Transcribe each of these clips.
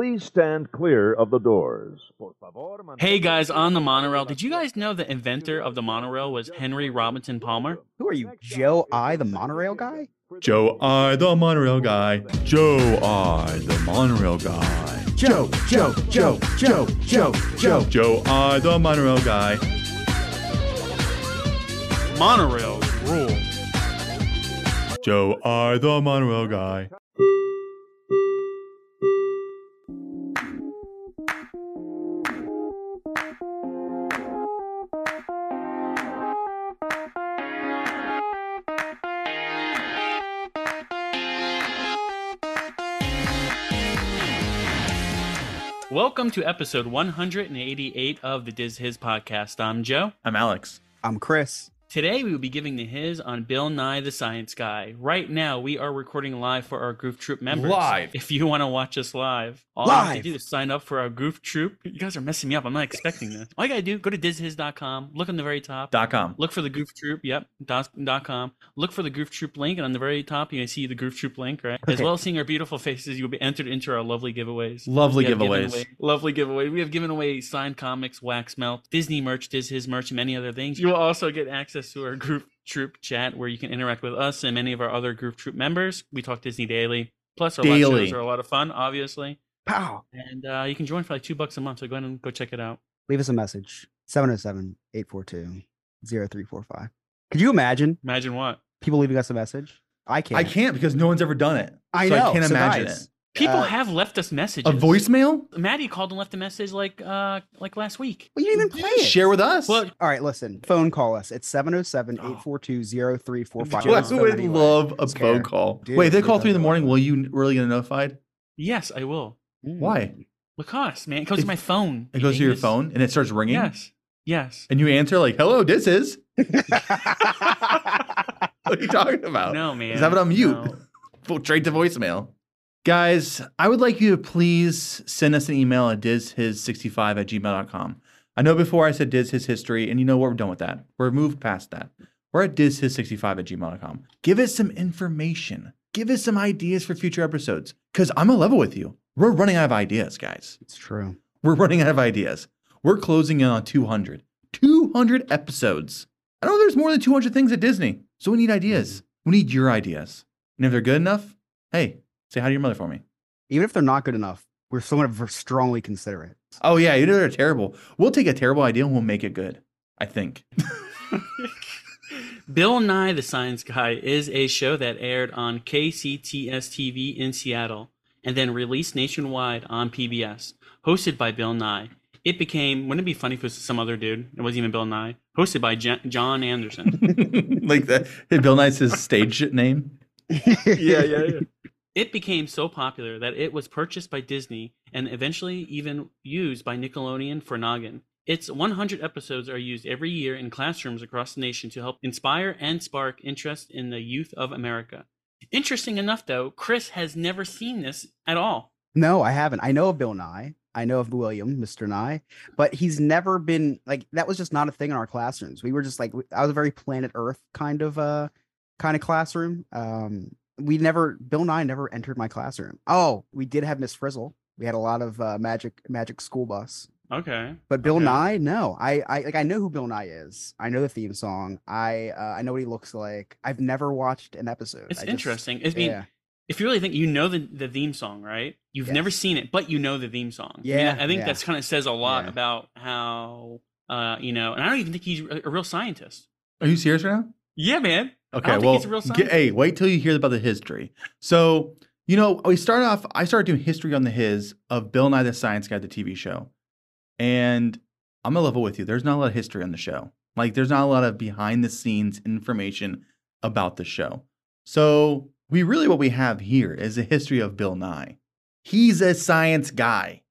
Please stand clear of the doors. Hey guys, on the monorail, did you guys know the inventor of the monorail was Henry Robinson Palmer? Who are you, Joe I, the monorail guy? Joe I, the monorail guy. Joe I, the monorail guy. Joe, Joe, Joe, Joe, Joe, Joe. Joe I, the monorail guy. Monorail rule. Joe I, the monorail guy. Welcome to episode 188 of the Diz Hiz podcast. I'm Joe. I'm Alex. I'm Chris. Today we will be giving the Hiz on Bill Nye the Science Guy. Right now we are recording live for our Goof Troop members. Live. If you want to watch us live, all you have to do is sign up for our Goof Troop. You guys are messing me up. I'm not expecting this. All you gotta do, go to dizhiz.com, look on the very top, Dot com. Look for the Goof Troop. Yep. Dot, dot com. Look for the Goof Troop link, and on the very top, you can see the Goof Troop link, right? Okay. As well as seeing our beautiful faces, you'll be entered into our lovely giveaways. Lovely giveaways. away- lovely giveaway. We have given away signed comics, wax melt, Disney merch, Diz Hiz merch, and many other things. You will also get access to our Goof Troop chat, where you can interact with us and many of our other group Troop members. We talk Disney daily. Plus, our live shows are a lot of fun, obviously. Pow. And uh, you can join for like two bucks a month. So go ahead and go check it out. Leave us a message. 707 842 0345. Could you imagine Imagine what? people leaving us a message? I can't. I can't because no one's ever done it. I so know. I can't so imagine guys, it. People Uh, have left us messages. A voicemail? Maddie called and left a message like uh like last week. Well, you didn't even play it. Share with us. Well, All right, listen. Phone call us. It's 707 842 0345. Well, I Joe, would love a Scare. phone call. Dude, Wait, they call three in the morning, will you really get notified? yes, I will. Why? Because man, it goes It- to my phone. It goes to your phone and it starts ringing. Yes. Yes. And you answer like, "Hello, this is." What are you talking about? No, man. Just have it on mute. No. Full straight to voicemail. Guys, I would like you to please send us an email at dizhis65 at gmail.com. I know before I said diz his history, and you know what? We're done with that. We're moved past that. We're at dizhis65 at gmail.com. Give us some information. Give us some ideas for future episodes. Because I'm a level with you. We're running out of ideas, guys. It's true. We're running out of ideas. We're closing in on 200. 200 episodes. I know there's more than 200 things at Disney. So we need ideas. Mm-hmm. We need your ideas. And if they're good enough, hey, say hi to your mother for me. Even if they're not good enough, we're still going to strongly consider it. Oh, yeah, you know they're terrible. We'll take a terrible idea and we'll make it good. I think. Bill Nye the Science Guy is a show that aired on KCTS TV in Seattle and then released nationwide on PBS. Hosted by Bill Nye. It became, wouldn't it be funny if it was some other dude? It wasn't even Bill Nye. Hosted by J- John Anderson. like that. Bill Nye's his stage name. It became so popular that it was purchased by Disney and eventually even used by Nickelodeon for Noggin. Its 100 episodes are used every year in classrooms across the nation to help inspire and spark interest in the youth of America. Interesting enough, though, Chris has never seen this at all. No, I haven't. I know of Bill Nye. I know of William, Mr. Nye, but he's never been like that was just not a thing in our classrooms. We were just like I was a very planet Earth kind of uh kind of classroom. Um we never Bill Nye never entered my classroom. Oh, we did have Miss Frizzle. We had a lot of uh, magic magic school bus. Okay. But Bill Okay. Nye, no. I I like I know who Bill Nye is. I know the theme song. I uh, I know what he looks like. I've never watched an episode. It's I just- interesting. I mean, yeah. if you really think you know the, the theme song, right? You've never seen it, but you know the theme song. I mean, Yeah, I think yeah. that's kind of says a lot Yeah. about how, uh, you know, and I don't even think he's a, a real scientist. Are you serious right now? Yeah, man. Okay, well, he's a real get- hey, wait till you hear about the history. So, you know, we started off. I started doing history on the Hiz of Bill Nye the Science Guy, the TV show, and I'm gonna level with you. There's not a lot of history on the show. Like, there's not a lot of behind the scenes information about the show. So we really what we have here is a history of Bill Nye. He's a science guy.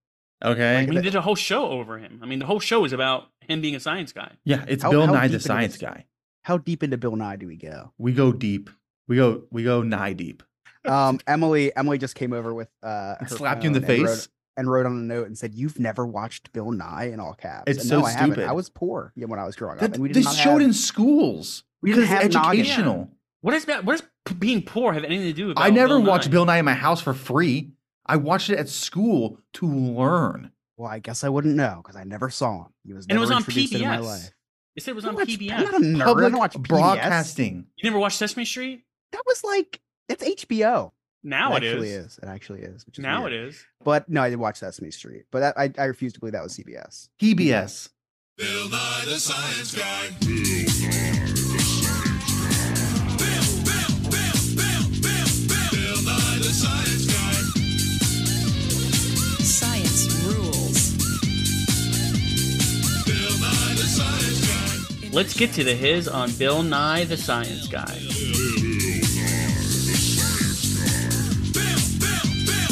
Okay. I mean, they did a whole show over him. I mean, the whole show is about him being a science guy. yeah, it's How- Bill how Nye the science this- guy. How deep into Bill Nye do we go? We go deep. We go we go Nye deep. Um, Emily, Emily just came over with uh, her Slapped you in the phone and wrote- face. and wrote on a note and said, "You've never watched Bill Nye in all caps." It's and so no, I haven't. stupid. I was poor when I was growing up, That, and we did they not showed have, in schools. we didn't because it's have noggin. educational. What is that? What does being poor have anything to do with? I never Bill watched Nye? Bill Nye in my house for free. I watched it at school to learn. Well, I guess I wouldn't know because I never saw him. He was And it was never on introduced into my PBS. Life. It said it was I on watch- PBS. I'm not a nerd. I Public don't watch PBS. broadcasting. You never watched Sesame Street? That was like it's HBO. Now it it actually is. is. It actually is. Which is Now weird. it is. But no, I did watch Sesame Street. But that, I I refuse to believe that was CBS. PBS. Bill Nye the Science Guy. Let's get to the Hiz on Bill Nye the Science Guy.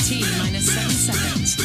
T minus seven seconds.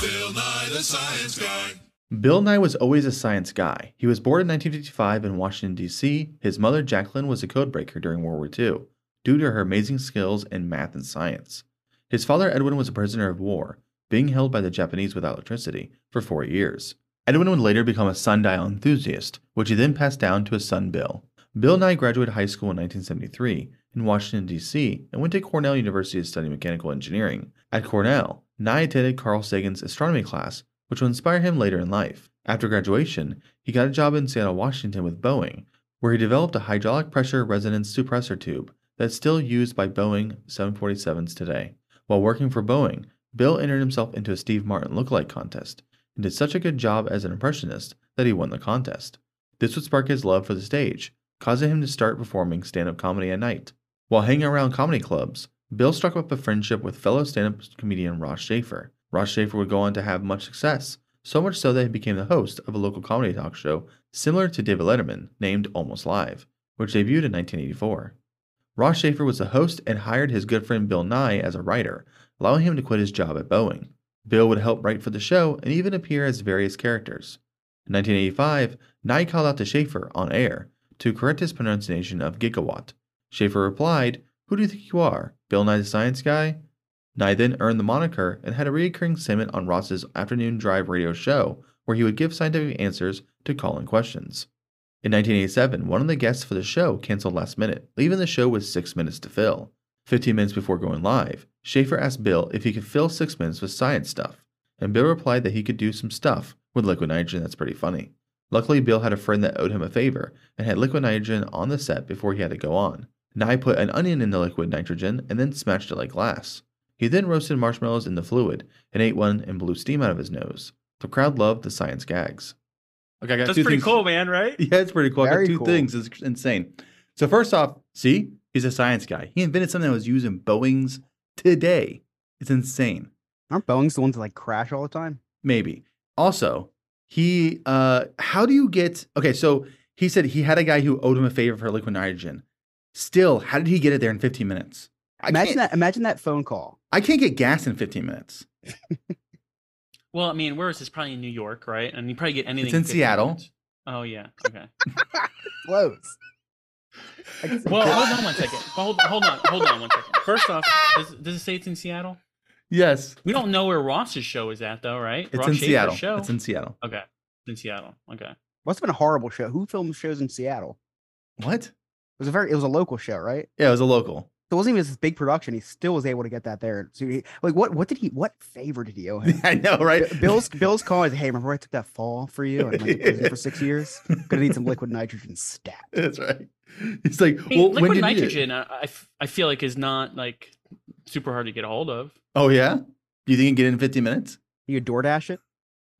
Bill Nye the Science Guy. Bill Nye was always a science guy. He was born in 1955 in Washington, D.C. His mother, Jacqueline, was a codebreaker during World War II due to her amazing skills in math and science. His father, Edwin, was a prisoner of war, being held by the Japanese without electricity for four years. Edwin would later become a sundial enthusiast, which he then passed down to his son, Bill. Bill Nye graduated high school in 1973 in Washington, D.C., and went to Cornell University to study mechanical engineering. At Cornell, Nye attended Carl Sagan's astronomy class, which will inspire him later in life. After graduation, he got a job in Seattle, Washington with Boeing, where he developed a hydraulic pressure resonance suppressor tube that's still used by Boeing 747s today. While working for Boeing, Bill entered himself into a Steve Martin lookalike contest and did such a good job as an impressionist that he won the contest. This would spark his love for the stage, causing him to start performing stand up comedy at night. While hanging around comedy clubs, Bill struck up a friendship with fellow stand up comedian Ross Shafer. Ross Shafer would go on to have much success, so much so that he became the host of a local comedy talk show similar to David Letterman named Almost Live, which debuted in 1984. Ross Shafer was the host and hired his good friend Bill Nye as a writer, allowing him to quit his job at Boeing. Bill would help write for the show and even appear as various characters. In 1985, Nye called out to Shafer on air to correct his pronunciation of gigawatt. Shafer replied, Who do you think you are, Bill Nye the Science Guy? Nye then earned the moniker and had a recurring segment on Ross's afternoon drive radio show where he would give scientific answers to call in questions. In 1987, one of the guests for the show canceled last minute, leaving the show with six minutes to fill. 15 minutes before going live, Shafer asked Bill if he could fill six minutes with science stuff, and Bill replied that he could do some stuff with liquid nitrogen that's pretty funny. Luckily, Bill had a friend that owed him a favor and had liquid nitrogen on the set before he had to go on. Nye put an onion in the liquid nitrogen and then smashed it like glass. He then roasted marshmallows in the fluid and ate one and blew steam out of his nose. The crowd loved the science gags. Okay, I got That's two pretty things- cool, man, right? Yeah, it's pretty cool. I got two cool. things. It's insane. So first off, see, he's a science guy. He invented something that was used in Boeing's today. It's insane. Aren't Boeing's the ones that like crash all the time? Maybe. Also, he uh how do you get okay, so he said he had a guy who owed him a favor for liquid nitrogen. Still, how did he get it there in 15 minutes? I Imagine that. Imagine that phone call. I can't get gas in 15 minutes. Well, I mean, where is this? Probably in New York, right? And you probably get anything. in 15 Seattle. minutes. Oh yeah. Okay. Close. I guess- Well, hold on one second. Hold, hold on, hold on one second. First off, does, does it say it's in Seattle? Yes. We don't know where Ross's show is at, though, right? It's Ross in Shafer's Seattle. Show. It's in Seattle. okay, it's in Seattle. Okay. Must have been a horrible show. Who films shows in Seattle? What? It was a very. It was a local show, right? Yeah, it was a local. So it wasn't even this big production. He still was able to get that there. So he, like, what? What did he? What favor did he owe him? I know, right? Bill's Bill's call is, hey, remember I took that fall for you and I went to prison for six years? Gonna need some liquid nitrogen stat. That's right. He's like, I mean, well, when liquid did you need it? nitrogen, I, I f- I feel like is not like super hard to get a hold of. Oh yeah. Do you think you can get in 15 minutes? You could DoorDash it.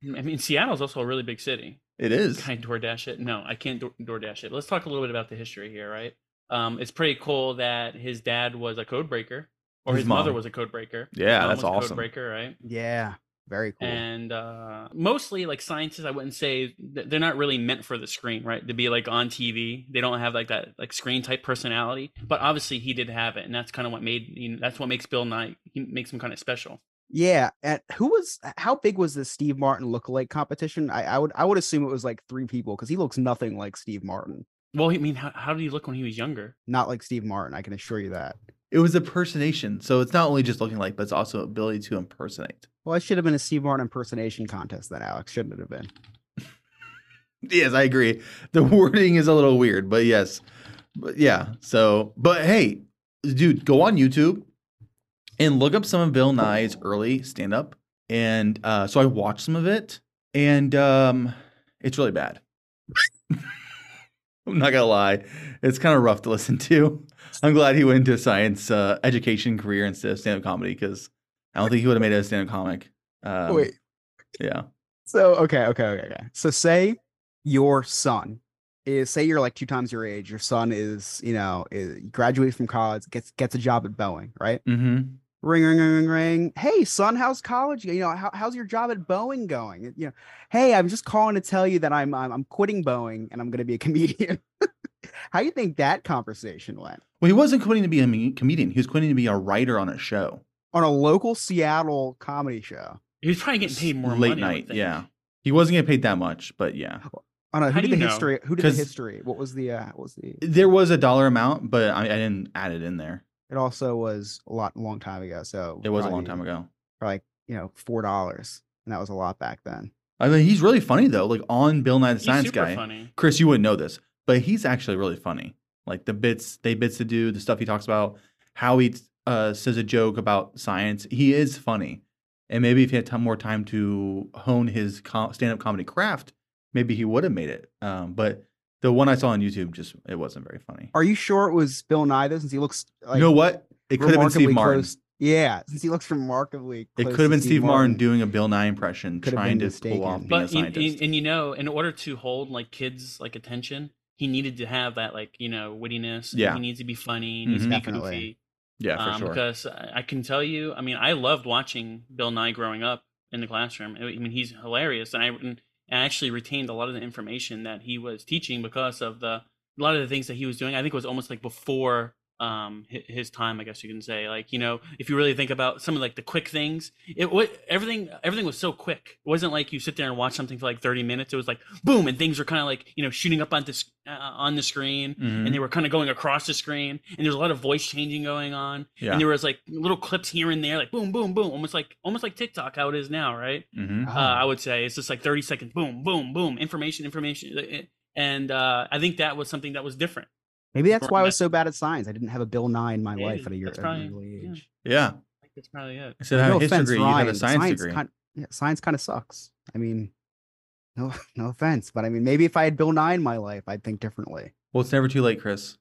Mm, I mean, Seattle's also a really big city. It is. Can I DoorDash it? No, I can't Door- DoorDash it. Let's talk a little bit about the history here, right? Um, it's pretty cool that his dad was a code breaker, or His his, mother was a code breaker. Yeah, Mom that's was a awesome. Code breaker, right? Yeah. Very cool. and uh, mostly like scientists i wouldn't say they're not really meant for the screen right to be like on tv they don't have like that like screen type personality but obviously he did have it and that's kind of what made you know that's what makes bill nye he makes him kind of special Yeah, and who was how big was the Steve Martin lookalike competition? I, I would I would assume it was like three people because he looks nothing like Steve Martin. Well i mean how, how did he look when he was younger Not like Steve Martin, I can assure you that. It was impersonation, so it's not only just looking like, but it's also ability to impersonate. Well, it should have been a Steve Martin impersonation contest then, Alex, shouldn't it have been? Yes, I agree. The wording is a little weird, but yes, but yeah. So, but hey, dude, go on YouTube and look up some of Bill Nye's early stand up. And uh, so I watched some of it, and um, it's really bad. I'm not gonna lie, it's kind of rough to listen to. I'm glad he went into a science uh, education career instead of stand up comedy because I don't think he would have made it a stand up comic. Um, Wait, yeah. so okay, okay, okay, okay. So say your son is say you're like two times your age. Your son is, you know, is graduated from college, gets gets a job at Boeing, right? Mm-hmm. Ring ring ring ring ring hey son how's college you know how, how's your job at boeing going you know hey i'm just calling to tell you that i'm i'm, I'm quitting boeing and i'm going to be a comedian how do you think that conversation went Well, he wasn't quitting to be a comedian. He was quitting to be a writer on a show. on a local seattle comedy show he was probably getting paid more late money, night. Yeah, he wasn't getting paid that much, but yeah, on a, who do did the you know? history who did the history what was the uh what was the there was a dollar amount, but I, I didn't add it in there. It also was a lot long time ago so It was a long time ago. probably like you know four dollars and that was a lot back then I mean, he's really funny though. Like on Bill Nye the He's Science Guy. funny Chris, you wouldn't know this, but he's actually really funny. Like the bits, they bits to do, the stuff he talks about, how he uh, says a joke about science. He is funny, and maybe if he had time, more time to hone his com- stand-up comedy craft, maybe he would have made it. Um, but the one I saw on YouTube just it wasn't very funny. are you sure it was bill nye though since he looks like you know what? It could have been Steve Martin. close- Yeah, since he looks remarkably. It could have been Steve Martin doing a Bill Nye impression, Could trying been to pull off mistaken. being a but you, scientist. and, and you know in order to hold like kids like attention he needed to have that like you know wittiness Yeah. he needs to be funny he needs Mhm. to be Definitely. goofy yeah, for um, sure. because I I can tell you, I mean, I loved watching Bill Nye growing up in the classroom. I mean, he's hilarious, and I, and I actually retained a lot of the information that he was teaching because of the a lot of the things that he was doing. I think it was almost like before um his time i guess you can say. Like you know if you really think about some of like the quick things it what everything everything was so quick. It wasn't like you sit there and watch something for like 30 minutes. It was like boom and things were kind of like you know shooting up on this uh, on the screen Mhm. and they were kind of going across the screen and there's a lot of voice changing going on. Yeah. and there was like little clips here and there like boom boom boom almost like almost like tiktok how it is now right? Mhm. uh, i would say it's just like 30 seconds boom boom boom information information Uh, and uh, i think that was something that was different Maybe that's why I was so bad at science. I didn't have a Bill Nye in my Yeah, life at a year that's at probably- early yeah. age. Yeah. I think that's probably it Instead of no history offense, Ryan. you had a science, degree. Kind, yeah, science kind of sucks. I mean, no, no offense, but I mean, maybe if I had Bill Nye in my life, I'd think differently. Well, it's never too late, Chris.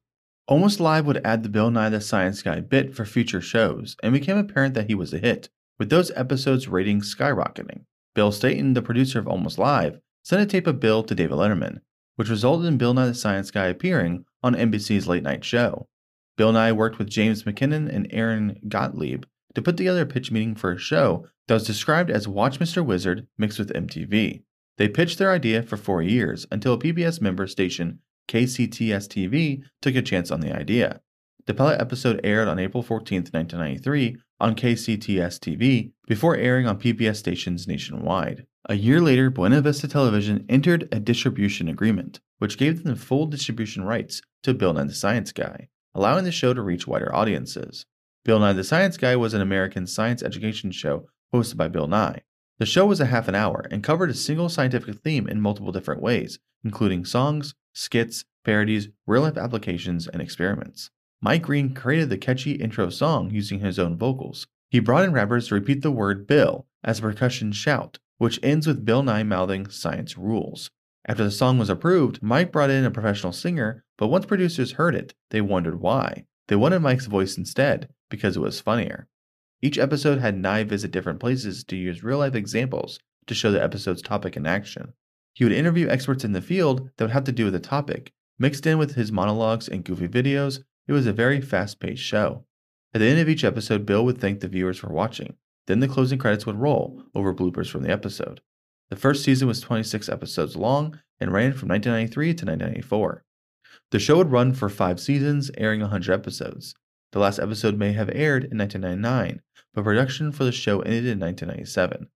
Almost Live would add the Bill Nye the Science Guy bit for future shows, and became apparent that he was a hit, with those episodes' ratings skyrocketing. Bill Stainton, the producer of Almost Live, sent a tape of Bill to David Letterman, which resulted in Bill Nye the Science Guy appearing on NBC's late night show. Bill Nye worked with James McKinnon and Erren Gottlieb to put together a pitch meeting for a show that was described as Watch Mr. Wizard mixed with MTV. They pitched their idea for four years until a PBS member station KCTS TV took a chance on the idea. The pilot episode aired on April 14, 1993, on KCTS TV before airing on PBS stations nationwide. A year later, Buena Vista Television entered a distribution agreement, which gave them full distribution rights to Bill Nye the Science Guy, allowing the show to reach wider audiences. Bill Nye the Science Guy was an American science education show hosted by Bill Nye. The show was a half an hour and covered a single scientific theme in multiple different ways, including songs, skits, parodies, real life applications, and experiments. Mike Greene created the catchy intro song using his own vocals. He brought in rappers to repeat the word Bill as a percussion shout, which ends with Bill Nye mouthing science rules. After the song was approved, Mike brought in a professional singer, but once producers heard it, they wondered why. They wanted Mike's voice instead, because it was funnier. Each episode had Nye visit different places to use real life examples to show the episode's topic in action. He would interview experts in the field that would have to do with the topic. Mixed in with his monologues and goofy videos, it was a very fast paced show. At the end of each episode, Bill would thank the viewers for watching. Then the closing credits would roll over bloopers from the episode. The first season was 26 episodes long and ran from 1993 to 1994. The show would run for five seasons, airing 100 episodes. The last episode may have aired in 1999, but production for the show ended in 1997.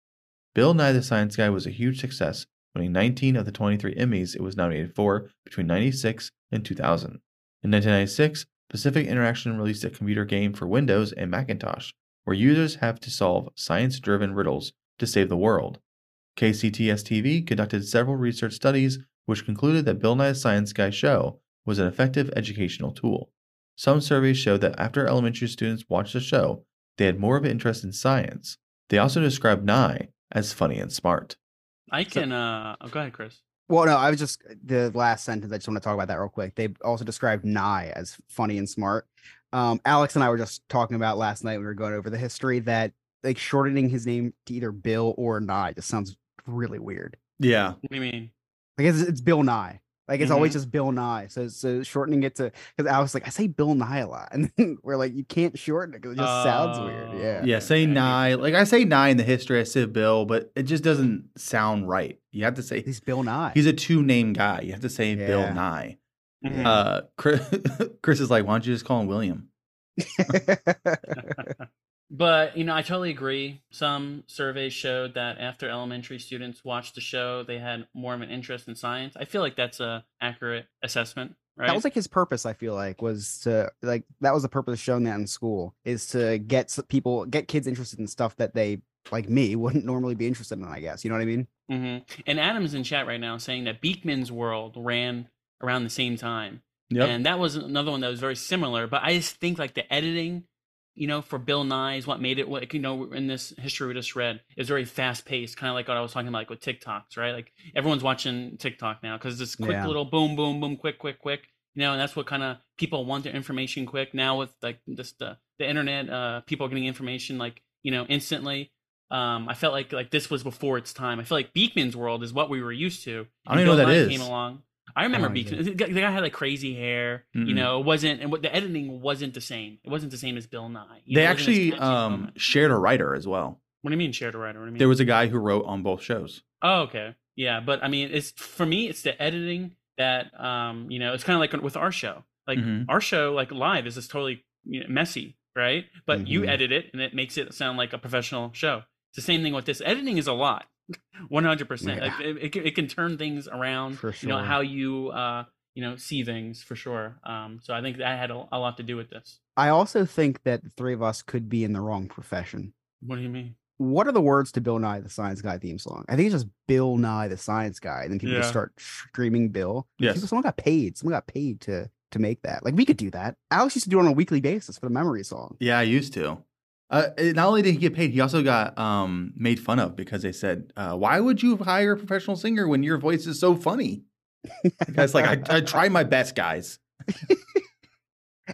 Bill Nye the Science Guy was a huge success, winning 19 of the 23 Emmys it was nominated for between 96 and 2000. In 1996, Pacific Interaction released a computer game for Windows and Macintosh, where users have to solve science driven riddles to save the world. KCTS TV conducted several research studies which concluded that Bill Nye's Science Guy show was an effective educational tool. Some surveys showed that after elementary students watched the show, they had more of an interest in science. They also described Nye as funny and smart. I can. uh oh, go ahead, Chris. Well, no, I was just the last sentence. I just want to talk about that real quick. They also described Nye as funny and smart. Um, Alex and I were just talking about last night when we were going over the history that like shortening his name to either Bill or Nye just sounds really weird. Yeah. What do you mean? Like it's, it's Bill Nye. Like it's always Mhm. just Bill Nye. So so shortening it to because I was like I say Bill Nye a lot, and then we're like you can't shorten it because it just sounds weird. Oh. Yeah. Yeah, say Okay. Nye. Like I say Nye in the history, I say Bill, but it just doesn't sound right. You have to say He's Bill Nye. he's a two name guy. You have to say Bill Yeah. Nye. Mhm. Uh, Chris, Chris is like, why don't you just call him William? But you know, I totally agree. Some surveys showed that after elementary students watched the show, they had more of an interest in science. I feel like that's a accurate assessment, right? That was like his purpose. I feel like was to like that was the purpose of showing that in school is to get people get kids interested in stuff that they like me wouldn't normally be interested in. I guess you know what I mean. hmm And Adam's in chat right now saying that Beakman's World ran around the same time, and that was another one that was very similar. But I just think like the editing, you know, for Bill Nye's what made it. Like you know, in this history we just read, is very fast paced, kind of like what I was talking about like with TikToks, right? Like everyone's watching TikTok now because this quick Yeah. little boom, boom, boom, quick, quick, quick. You know, and that's what kind of people want their information quick. Now with like just the the internet, uh, people are getting information like you know instantly. Um, I felt like like this was before its time. I feel like Beakman's World is what we were used to. I don't even know Bill what that Nye is. Came along. I remember don't Beakman. either. The guy had like crazy hair. You Mm-mm. know, it wasn't and what the editing wasn't the same. It wasn't the same as Bill Nye. You They know, it wasn't as actually catchy as Bill um, shared a writer as well. What do you mean shared a writer? What do you mean? There was a guy who wrote on both shows. Oh, okay. Yeah, but I mean, it's for me, it's the editing that um, you know, it's kind of like with our show. Like Mhm. our show, like live, is just totally you know, messy, right? But you Mhm. edit it, and it makes it sound like a professional show. It's the same thing with this. Editing is a lot, one hundred percent. It, it, can, turn things around. For You know how you uh, you know, see things for sure. Um, so I think that had a, a lot to do with this. I also think that the three of us could be in the wrong profession. What do you mean? What are the words to Bill Nye the Science Guy theme song? I think it's just Bill Nye the Science Guy, and then people just start screaming Bill. Yes. People, someone got paid. Someone got paid to to make that. Like we could do that. Alex used to do it on a weekly basis for the memory song. Yeah, I used to. Uh, not only did he get paid, he also got um, made fun of because they said, uh, "Why would you hire a professional singer when your voice is so funny?" The guy's like, I, "I try my best, guys."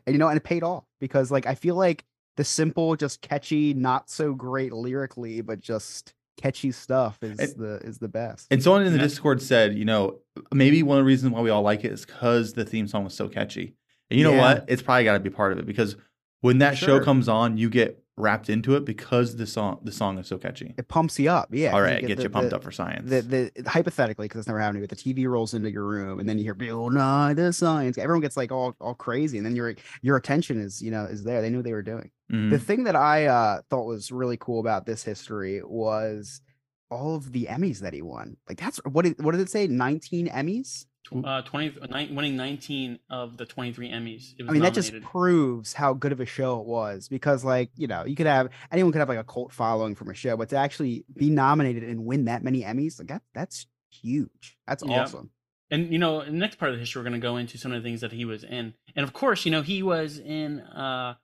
and you know, and it paid off because like I feel like the simple, just catchy, not so great lyrically, but just catchy stuff is And- the is the best. And someone in the Yeah. Discord said, you know, maybe one of the reasons why we all like it is because the theme song was so catchy. And you know Yeah. what? It's probably got to be part of it because when that show comes on, you get wrapped into it because the song the song is so catchy. it pumps you up, yeah. All right, get it gets the- you pumped the- up for science. the, the hypothetically because it's never happened but the TV rolls into your room and then you hear Bill Nye the Science. Everyone gets like all all crazy, and then your your attention is you know is there. They knew what they were doing. Mhm. The thing that I uh, thought was really cool about this history was all of the Emmys that he won. Like that's what did what did it say? Nineteen Emmys. Uh, 20, nine, winning 19 of the 23 Emmys. It was I mean, that just proves how good of a show it was because, like, you know, you could have anyone could have like a cult following from a show, but to actually be nominated and win that many Emmys, like that, that's huge. That's Yeah. awesome. And you know, in the next part of the history, we're going to go into some of the things that he was in, and of course, you know, he was in, uh,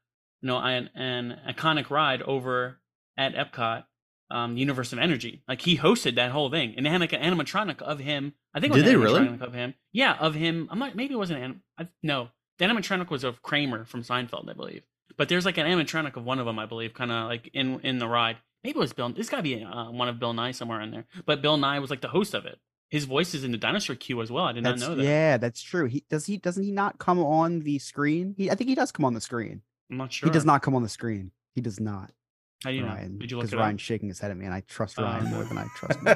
you know, an, an iconic ride over at Epcot, um, the Universe of Energy. Like he hosted that whole thing, and they had like an animatronic of him. I think it was Did they really? of him. Yeah, of him. I'm not. Maybe it wasn't. An, I, no, the animatronic was of Kramer from Seinfeld, I believe. But there's like an animatronic of one of them, I believe, kind of like in in the ride. Maybe it was Bill. This got to be uh, one of Bill Nye somewhere in there. But Bill Nye was like the host of it. His voice is in the dinosaur queue as well. I did That's not know that. yeah, that's true. He does he doesn't he not come on the screen? He I think he does come on the screen. I'm not sure. He does not come on the screen. He does not. How do you know? Did you look because it Ryan's up? shaking his head at me, and I trust Oh, Ryan more than I trust. me.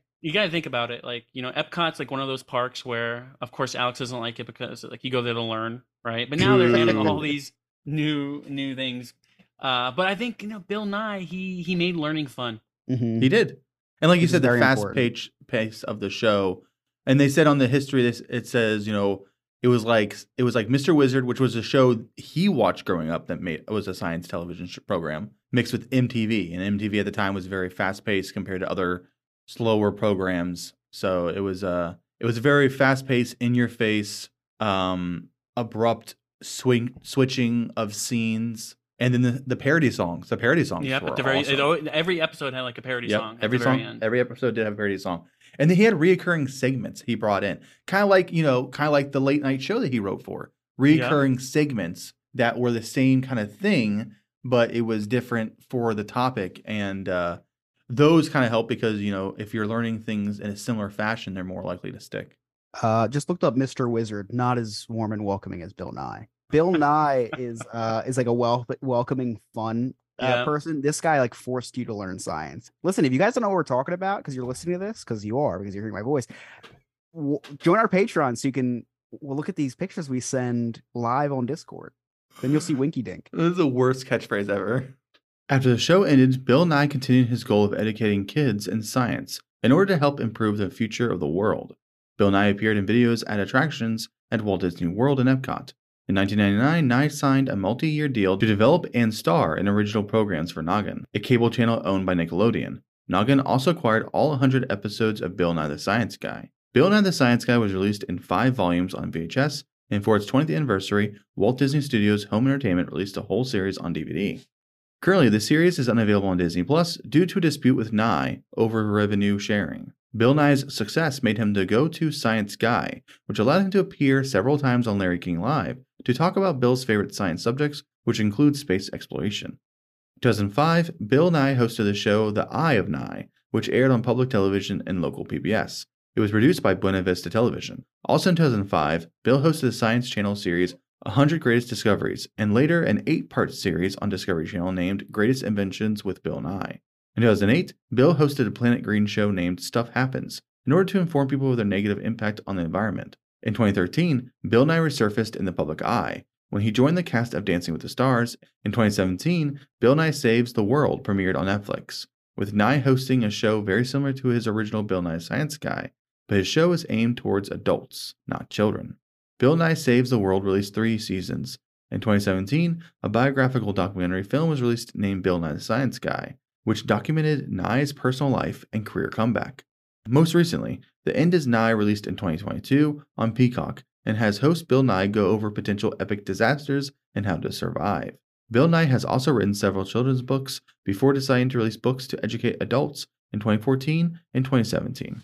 You got to think about it. Like, you know, Epcot's like one of those parks where, of course, Alex doesn't like it because like you go there to learn, right? But now they're adding all these new new things. Uh, but I think you know, Bill Nye, he he made learning fun. Mhm. He did. And like you said, the fast important. page pace of the show. And they said on the history this it says, you know, it was like it was like Mr. Wizard, which was a show he watched growing up that made was a science television sh- program mixed with MTV. And MTV at the time was very fast paced compared to other slower programs. So it was uh it was very fast paced, in your face, um, abrupt swing switching of scenes. And then the, the parody songs. The parody songs. Were at the very awesome. it, every episode had like a parody Yep, song. Every song, every episode did have a parody song, and then he had reoccurring segments he brought in, kind of like you know, kind of like the late night show that he wrote for. Reoccurring segments that were the same kind of thing, but it was different for the topic, and uh, those kind of help because you know if you're learning things in a similar fashion, they're more likely to stick. Uh, just looked up Mr. Wizard, not as warm and welcoming as Bill Nye. Bill Nye is uh is like a wel- welcoming, fun uh, Yeah. person. This guy like forced you to learn science. Listen, if you guys don't know what we're talking about because you're listening to this, because you are, because you're hearing my voice, w- join our Patreon so you can we'll look at these pictures we send live on Discord. Then you'll see Winky Dink. This is the worst catchphrase ever. After the show ended, Bill Nye continued his goal of educating kids in science in order to help improve the future of the world. Bill Nye appeared in videos at attractions at Walt Disney World and Epcot. In 1999, Nye signed a multi year deal to develop and star in original programs for Noggin, a cable channel owned by Nickelodeon. Noggin also acquired all 100 episodes of Bill Nye the Science Guy. Bill Nye the Science Guy was released in five volumes on VHS, and for its 20th anniversary, Walt Disney Studios Home Entertainment released a whole series on DVD. Currently, the series is unavailable on Disney Plus due to a dispute with Nye over revenue sharing. Bill Nye's success made him the go to science guy, which allowed him to appear several times on Larry King Live to talk about Bill's favorite science subjects, which include space exploration. 2005, Bill Nye hosted the show The Eye of Nye, which aired on public television and local PBS. It was produced by Buena Vista Television. Also in 2005, Bill hosted the Science Channel series 100 Greatest Discoveries, and later an eight part series on Discovery Channel named Greatest Inventions with Bill Nye. In 2008, Bill hosted a Planet Green show named Stuff Happens in order to inform people of their negative impact on the environment. In 2013, Bill Nye resurfaced in the public eye when he joined the cast of Dancing with the Stars. In 2017, Bill Nye Saves the World premiered on Netflix, with Nye hosting a show very similar to his original Bill Nye Science Guy, but his show is aimed towards adults, not children. Bill Nye Saves the World released three seasons. In 2017, a biographical documentary film was released named Bill Nye the Science Guy, which documented Nye's personal life and career comeback. Most recently, The End is Nye released in 2022 on Peacock and has host Bill Nye go over potential epic disasters and how to survive. Bill Nye has also written several children's books before deciding to release books to educate adults in 2014 and 2017.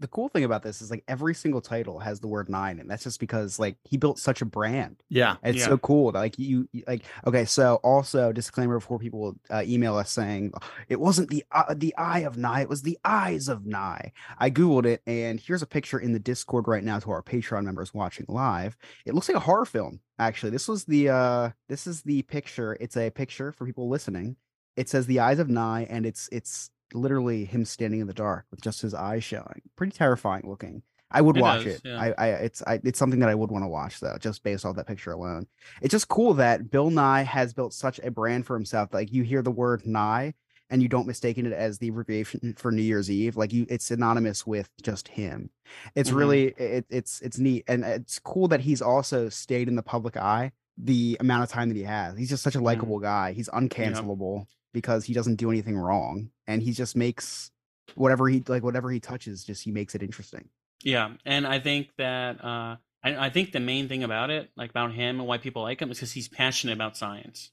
The cool thing about this is like every single title has the word nine, and that's just because like he built such a brand. Yeah. It's Yeah. so cool that like you you- like okay. So also disclaimer before people uh, email us saying it wasn't the uh, the eye of Nye, it was the eyes of Nye. I googled it, and here's a picture in the Discord right now to our Patreon members watching live. It looks like a horror film. Actually, this was the uh this is the picture. It's a picture for people listening. It says the eyes of Nye, and it's it's literally him standing in the dark with just his eyes showing. Pretty terrifying looking. I would It watch does, it. yeah. I, I it's I, it's something that I would want to watch though, just based off that picture alone. It's just cool that Bill Nye has built such a brand for himself. Like you hear the word Nye and you don't mistake it as the abbreviation for New Year's Eve. Like you, it's synonymous with just him. It's Mhm. really it, it's it's neat and it's cool that he's also stayed in the public eye the amount of time that he has. He's just such a likable guy. He's uncancelable because he doesn't do anything wrong and he just makes whatever he like whatever he touches just he makes it interesting. Yeah, and I think that uh, I, I think the main thing about it, like about him and why people like him, is because he's passionate about science.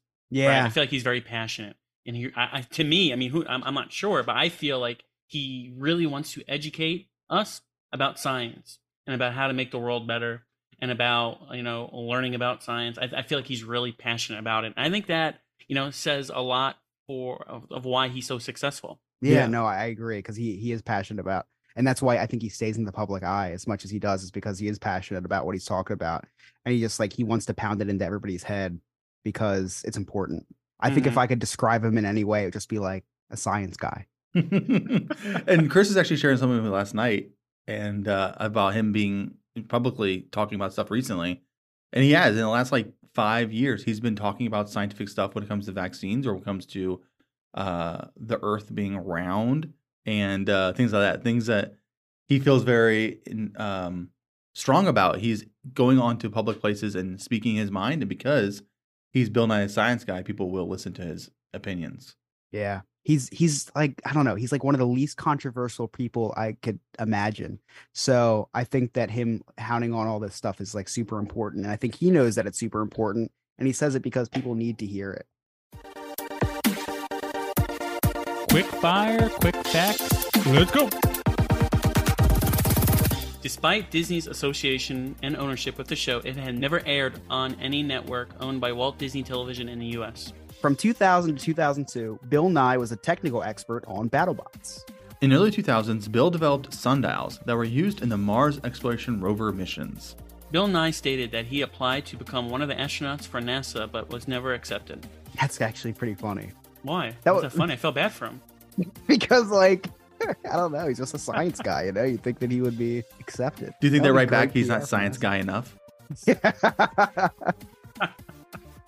right? I feel like he's very passionate, and he, I, I, to me, I mean, who, I'm, I'm not sure, but I feel like he really wants to educate us about science and about how to make the world better, and about you know learning about science. I, I feel like he's really passionate about it. I think that you know says a lot for of, of why he's so successful. Yeah, Yeah. no, I agree because he he is passionate about, and that's why I think he stays in the public eye as much as he does, is because he is passionate about what he's talking about, and he just like he wants to pound it into everybody's head because it's important. I think if Mhm. I could describe him in any way, it would just be like a science guy. and Chris is actually sharing something with me last night and uh, about him being publicly talking about stuff recently. And he has in the last like five years, he's been talking about scientific stuff when it comes to vaccines or when it comes to uh, the Earth being round and uh, things like that. Things that he feels very um, strong about. He's going on to public places and speaking his mind, and because he's Bill Nye the Science Guy, people will listen to his opinions. Yeah. He's he's like I don't know, he's like one of the least controversial people I could imagine. So I think that him hounding on all this stuff is like super important. And I think he knows that it's super important. And he says it because people need to hear it. Quick fire, quick facts. Let's go. Despite Disney's association and ownership with the show, it had never aired on any network owned by Walt Disney Television in the US. From 2000 to 2002, Bill Nye was a technical expert on BattleBots. In the early 2000s, Bill developed sundials that were used in the Mars exploration rover missions. Bill Nye stated that he applied to become one of the astronauts for NASA but was never accepted. That's actually pretty funny. Why? That That was- was that funny. I felt bad for him. because like I don't know, he's just a science guy, you know. You'd think that he would be accepted. Do you think That they would write be back he's not science guy enough?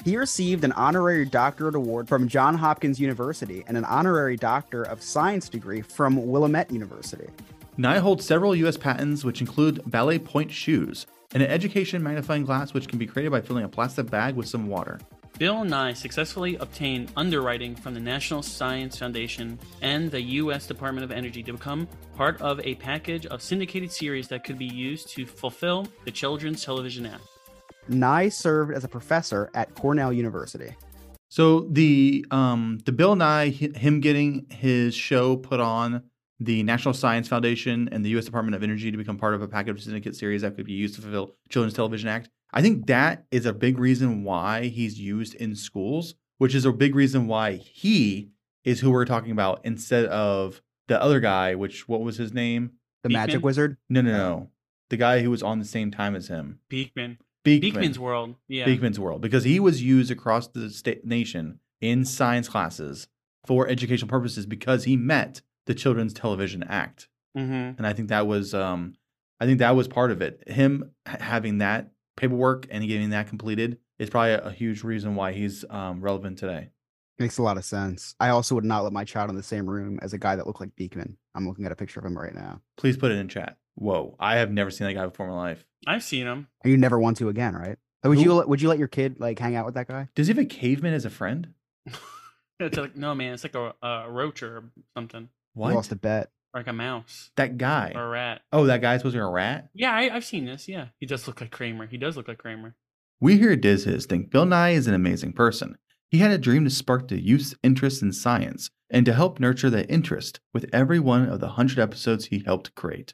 he received an honorary doctorate award from John Hopkins University and an honorary doctor of science degree from Willamette University. Nye holds several U.S. patents, which include ballet pointe shoes and an education magnifying glass, which can be created by filling a plastic bag with some water. Bill Nye successfully obtained underwriting from the National Science Foundation and the U.S. Department of Energy to become part of a package of syndicated series that could be used to fulfill the Children's Television Act. Nye served as a professor at Cornell University. So the um the Bill Nye him getting his show put on the National Science Foundation and the U.S. Department of Energy to become part of a package syndicate series that could be used to fulfill Children's Television Act. I think that is a big reason why he's used in schools, which is a big reason why he is who we're talking about instead of the other guy. Which what was his name? The Magic Wizard. No, no, no. The guy who was on the same time as him. Beakman. Beakman. Beakman's World. Yeah. Beakman's World because he was used across the state nation in science classes for educational purposes because he met the Children's Television Act, Mm-hmm. and I think that was um, I think that was part of it. Him having that paperwork and getting that completed is probably a, a huge reason why he's um, relevant today. Makes a lot of sense. I also would not let my child in the same room as a guy that looked like Beakman. I'm looking at a picture of him right now. Please put it in chat. Whoa, I have never seen that guy before in my life. I've seen him. And you never want to again, right? Like, would Who- you let- would you let your kid like hang out with that guy? Does he have a caveman as a friend? It's like no man. It's like a, a roach or something, You What? lost a bet. or like a mouse That guy. or a rat. Oh, that guy's supposed to be a rat? Yeah, I, I've seen this. Yeah, he does look like Kramer. He does look like Kramer. We here at Diz Hiz think Bill Nye is an amazing person. He had a dream to spark the youth's interest in science and to help nurture that interest with every one of the 100 episodes he helped create.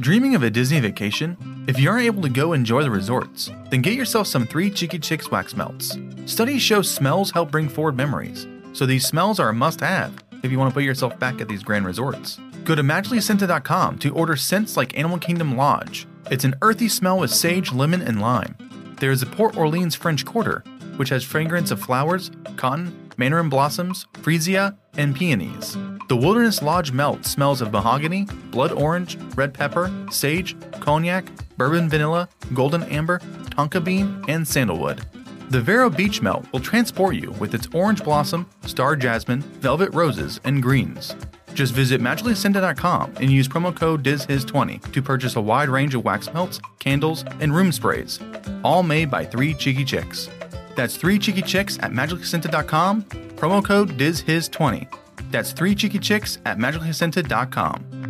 Dreaming of a Disney vacation? If you aren't able to go enjoy the resorts, then get yourself some Three Cheeky Chicks wax melts. Studies show smells help bring forward memories, so these smells are a must have if you want to put yourself back at these grand resorts. Go to magicallyscented.com to order scents like Animal Kingdom Lodge. It's an earthy smell with sage, lemon, and lime. There is a Port Orleans French Quarter, which has fragrance of flowers, cotton, mandarin blossoms, freesia, and peonies. The Wilderness Lodge melt smells of mahogany, blood orange, red pepper, sage, cognac, bourbon vanilla, golden amber, tonka bean, and sandalwood. The Vero Beach Melt will transport you with its orange blossom, star jasmine, velvet roses, and greens. Just visit magicallyscented.com and use promo code DIZHIS20 to purchase a wide range of wax melts, candles, and room sprays, all made by Three Cheeky Chicks. That's Three Cheeky Chicks at magicallyscented.com, promo code DIZHIS20. That's Three Cheeky Chicks at magicallyscented.com.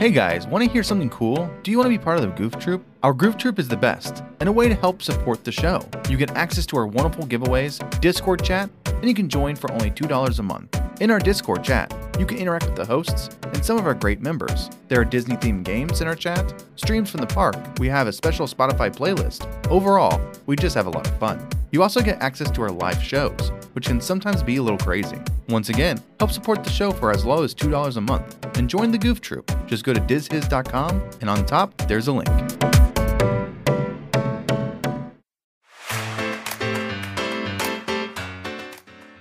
Hey guys, want to hear something cool? Do you want to be part of the Goof Troop? Our Goof Troop is the best and a way to help support the show. You get access to our wonderful giveaways, Discord chat, and you can join for only $2 a month. In our Discord chat, you can interact with the hosts and some of our great members. There are Disney themed games in our chat, streams from the park, we have a special Spotify playlist. Overall, we just have a lot of fun. You also get access to our live shows, which can sometimes be a little crazy. Once again, help support the show for as low as $2 a month and join the Goof Troop. Just go to dizhiz.com and on top, there's a link.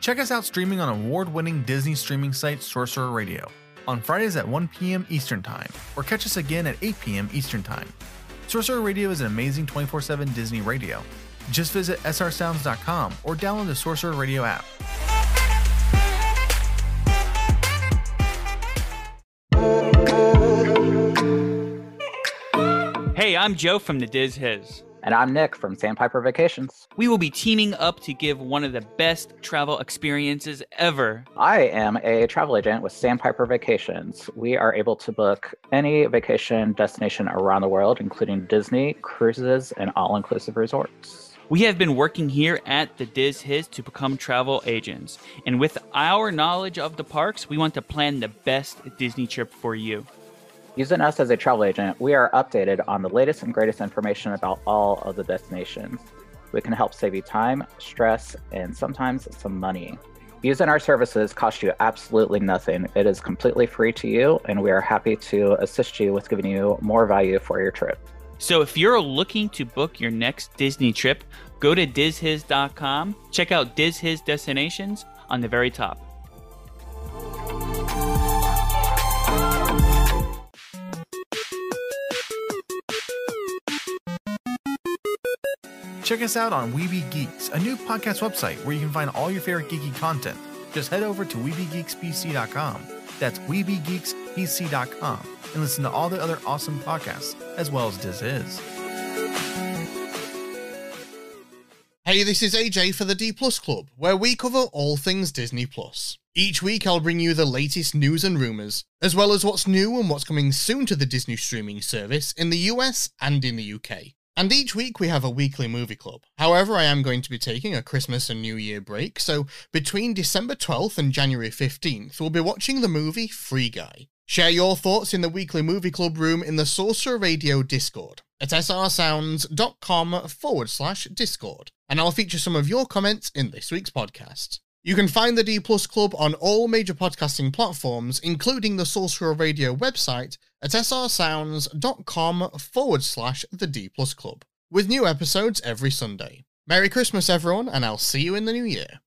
Check us out streaming on award winning Disney streaming site Sorcerer Radio on Fridays at 1 p.m. Eastern Time, or catch us again at 8 p.m. Eastern Time. Sorcerer Radio is an amazing 24 7 Disney radio. Just visit srsounds.com or download the Sorcerer Radio app. Hey, I'm Joe from the Diz Hiz. And I'm Nick from Sandpiper Vacations. We will be teaming up to give one of the best travel experiences ever. I am a travel agent with Sandpiper Vacations. We are able to book any vacation destination around the world, including Disney, cruises, and all inclusive resorts. We have been working here at the Diz Hiz to become travel agents. And with our knowledge of the parks, we want to plan the best Disney trip for you. Using us as a travel agent, we are updated on the latest and greatest information about all of the destinations. We can help save you time, stress, and sometimes some money. Using our services costs you absolutely nothing. It is completely free to you, and we are happy to assist you with giving you more value for your trip. So if you're looking to book your next Disney trip, go to dizhiz.com, check out Diz Hiz destinations on the very top. Check us out on Weeby Geeks, a new podcast website where you can find all your favorite geeky content. Just head over to WeebyGeeksPC.com. That's WeebyGeeksPC.com and listen to all the other awesome podcasts, as well as Diz Hiz. Hey, this is AJ for the D Plus Club, where we cover all things Disney Plus. Each week, I'll bring you the latest news and rumors, as well as what's new and what's coming soon to the Disney streaming service in the US and in the UK. And each week we have a weekly movie club. However, I am going to be taking a Christmas and New Year break, so between December 12th and January 15th, we'll be watching the movie Free Guy. Share your thoughts in the weekly movie club room in the Sorcerer Radio Discord at srsounds.com forward slash Discord, and I'll feature some of your comments in this week's podcast. You can find the D Plus Club on all major podcasting platforms, including the Sorcerer Radio website at srsounds.com forward slash the D Plus Club, with new episodes every Sunday. Merry Christmas, everyone, and I'll see you in the new year.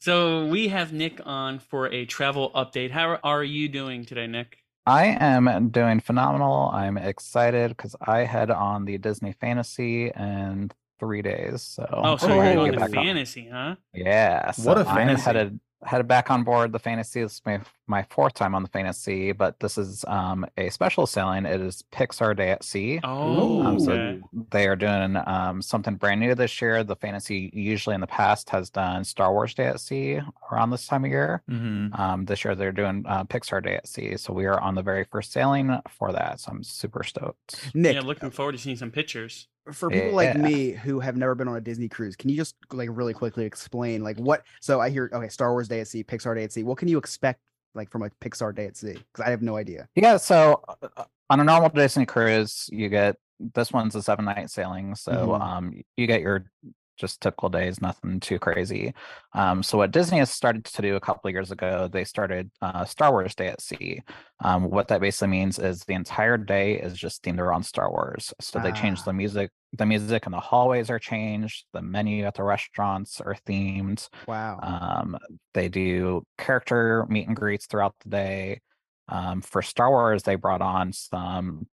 So we have Nick on for a travel update. How are you doing today, Nick? I am doing phenomenal. I'm excited because I head on the Disney Fantasy in three days. So Oh, so I'm you're ready to doing get the on. fantasy, huh? Yeah. So What a I'm fantasy. headed headed back on board the fantasy. This is my, my fourth time on the fantasy, but this is um a special sailing. It is Pixar Day at Sea. Oh, Um, so okay. they are doing um, something brand new this year. The fantasy usually in the past has done Star Wars Day at Sea around this time of year. Mm-hmm. Um, this year they're doing uh, Pixar Day at Sea, so we are on the very first sailing for that. So I'm super stoked. Nick, yeah, looking forward to seeing some pictures. For people like me who have never been on a Disney cruise, can you just like really quickly explain like what? So I hear okay, Star Wars Day at Sea, Pixar Day at Sea. What can you expect like from a Pixar Day at Sea? Because I have no idea. Yeah, so uh, on a normal Disney cruise, you get this one's a seven night sailing, so Mhm. um, you get your just typical days, nothing too crazy. Um, so what Disney has started to do a couple of years ago, they started uh, Star Wars Day at Sea. Um, what that basically means is the entire day is just themed around Star Wars. So they changed Ah. the music, the music in the hallways are changed, the menu at the restaurants are themed. Wow. Um, they do character meet and greets throughout the day. Um, for Star Wars, they brought on some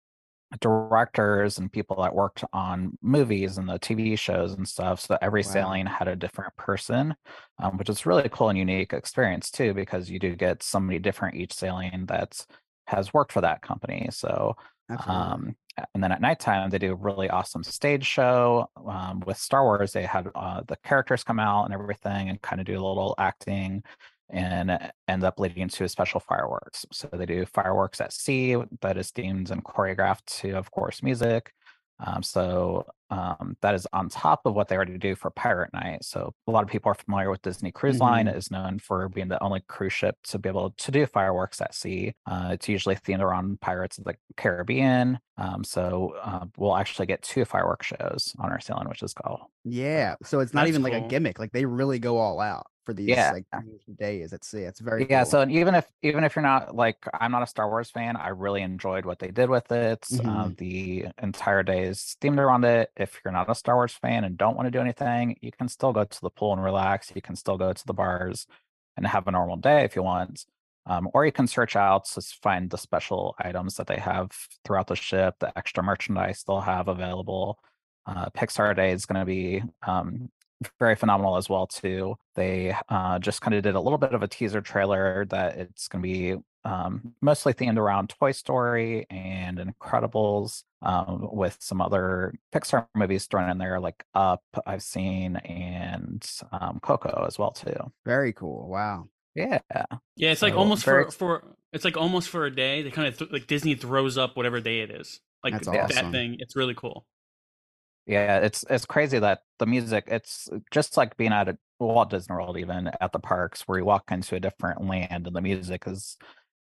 directors and people that worked on movies and the TV shows and stuff. So every Wow. sailing had a different person, um, which is really cool and unique experience too, because you do get somebody different each sailing that has worked for that company. So um, and then at nighttime, they do a really awesome stage show. Um, with Star Wars, they had uh, the characters come out and everything and kind of do a little acting and ends up leading to a special fireworks. So they do fireworks at sea that is themed and choreographed to, of course, music. Um, so um, that is on top of what they already do for Pirate Night. So a lot of people are familiar with Disney Cruise Line. Mhm. It is known for being the only cruise ship to be able to do fireworks at sea. Uh, it's usually themed around pirates of the Caribbean. Um, so uh, we'll actually get two fireworks shows on our sailing, which is cool. Yeah. So it's not That's even like a gimmick. Like they really go all out for these Yeah. like days at sea. It's very yeah cool. so even if even if you're not like i'm not a star wars fan i really enjoyed what they did with it uh, Mhm. the entire day is themed around it if you're not a star wars fan and don't want to do anything you can still go to the pool and relax you can still go to the bars and have a normal day if you want um, or you can search out to find the special items that they have throughout the ship the extra merchandise they'll have available uh, pixar day is going to be um, very phenomenal as well too. They uh, just kind of did a little bit of a teaser trailer that it's going to be um, mostly themed around Toy Story and Incredibles, um, with some other Pixar movies thrown in there, like Up, I've seen, and um, Coco as well too. Very cool. Wow. Yeah, Yeah, it's like So, almost very for for it's like almost for a day. They kind of th- like Disney throws up whatever day it is. Like That's th- that awesome. thing. It's really cool. Yeah, it's it's crazy that the music it's just like being at a Walt Disney World even at the parks where you walk into a different land and the music is